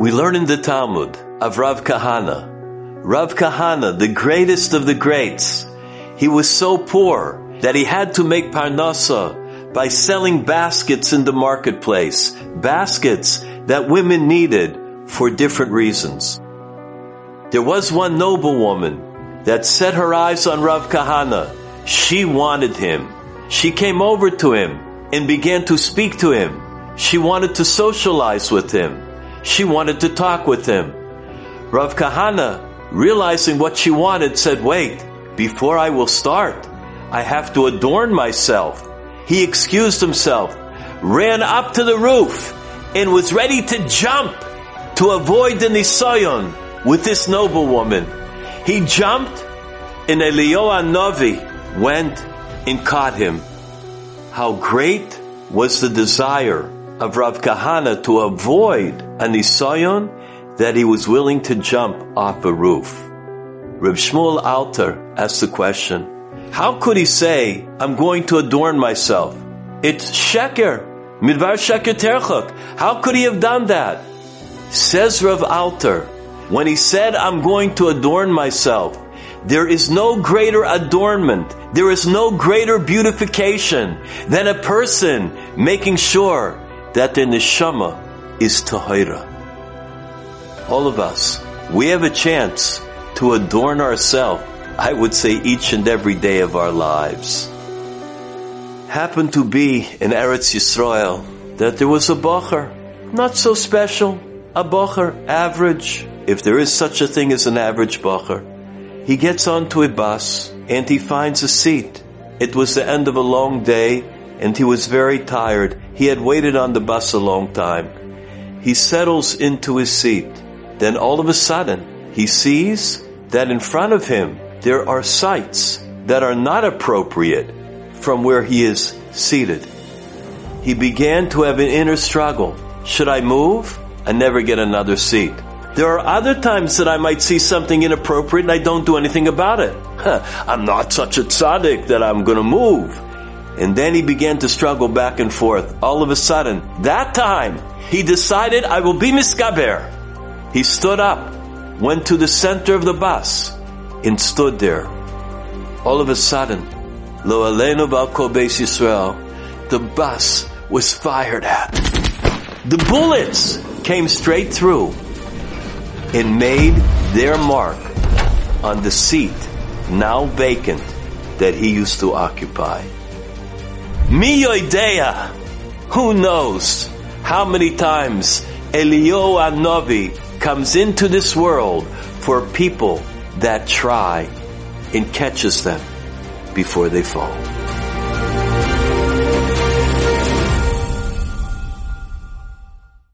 We learn in the Talmud of Rav Kahana. Rav Kahana, the greatest of the greats, he was so poor that he had to make parnasa by selling baskets in the marketplace, baskets that women needed for different reasons. There was one noble woman that set her eyes on Rav Kahana. She wanted him. She came over to him and began to speak to him. She wanted to socialize with him. She wanted to talk with him. Rav Kahana, realizing what she wanted, said, wait, before I will start, I have to adorn myself. He excused himself, ran up to the roof, and was ready to jump to avoid the Nisayon with this noble woman. He jumped, and Eliyahu Navi went and caught him. How great was the desire of Rav Kahana to avoid a Nisayon that he was willing to jump off a roof. Reb Shmuel Alter asked the question, how could he say, I'm going to adorn myself? It's sheker. Midvar sheker terchuk. How could he have done that? Says Rav Alter, when he said, I'm going to adorn myself, there is no greater adornment, there is no greater beautification than a person making sure that the neshama is tahira. All of us, we have a chance to adorn ourselves, I would say each and every day of our lives. Happened to be in Eretz Yisrael that there was a bacher, not so special, a bacher, average, if there is such a thing as an average bacher. He gets onto a bus and he finds a seat. It was the end of a long day and he was very tired. He had waited on the bus a long time. He settles into his seat. Then all of a sudden, he sees that in front of him there are sights that are not appropriate from where he is seated. He began to have an inner struggle. Should I move? I never get another seat. There are other times that I might see something inappropriate and I don't do anything about it. I'm not such a tzaddik that I'm gonna move. And then he began to struggle back and forth. All of a sudden, that time, he decided, I will be misgaber. He stood up, went to the center of the bus, and stood there. All of a sudden, lo alenu bal beis Yisrael, the bus was fired at. The bullets came straight through and made their mark on the seat now vacant that he used to occupy. Miyoidea, who knows how many times Eliyahu Hanovi comes into this world for people that try and catches them before they fall.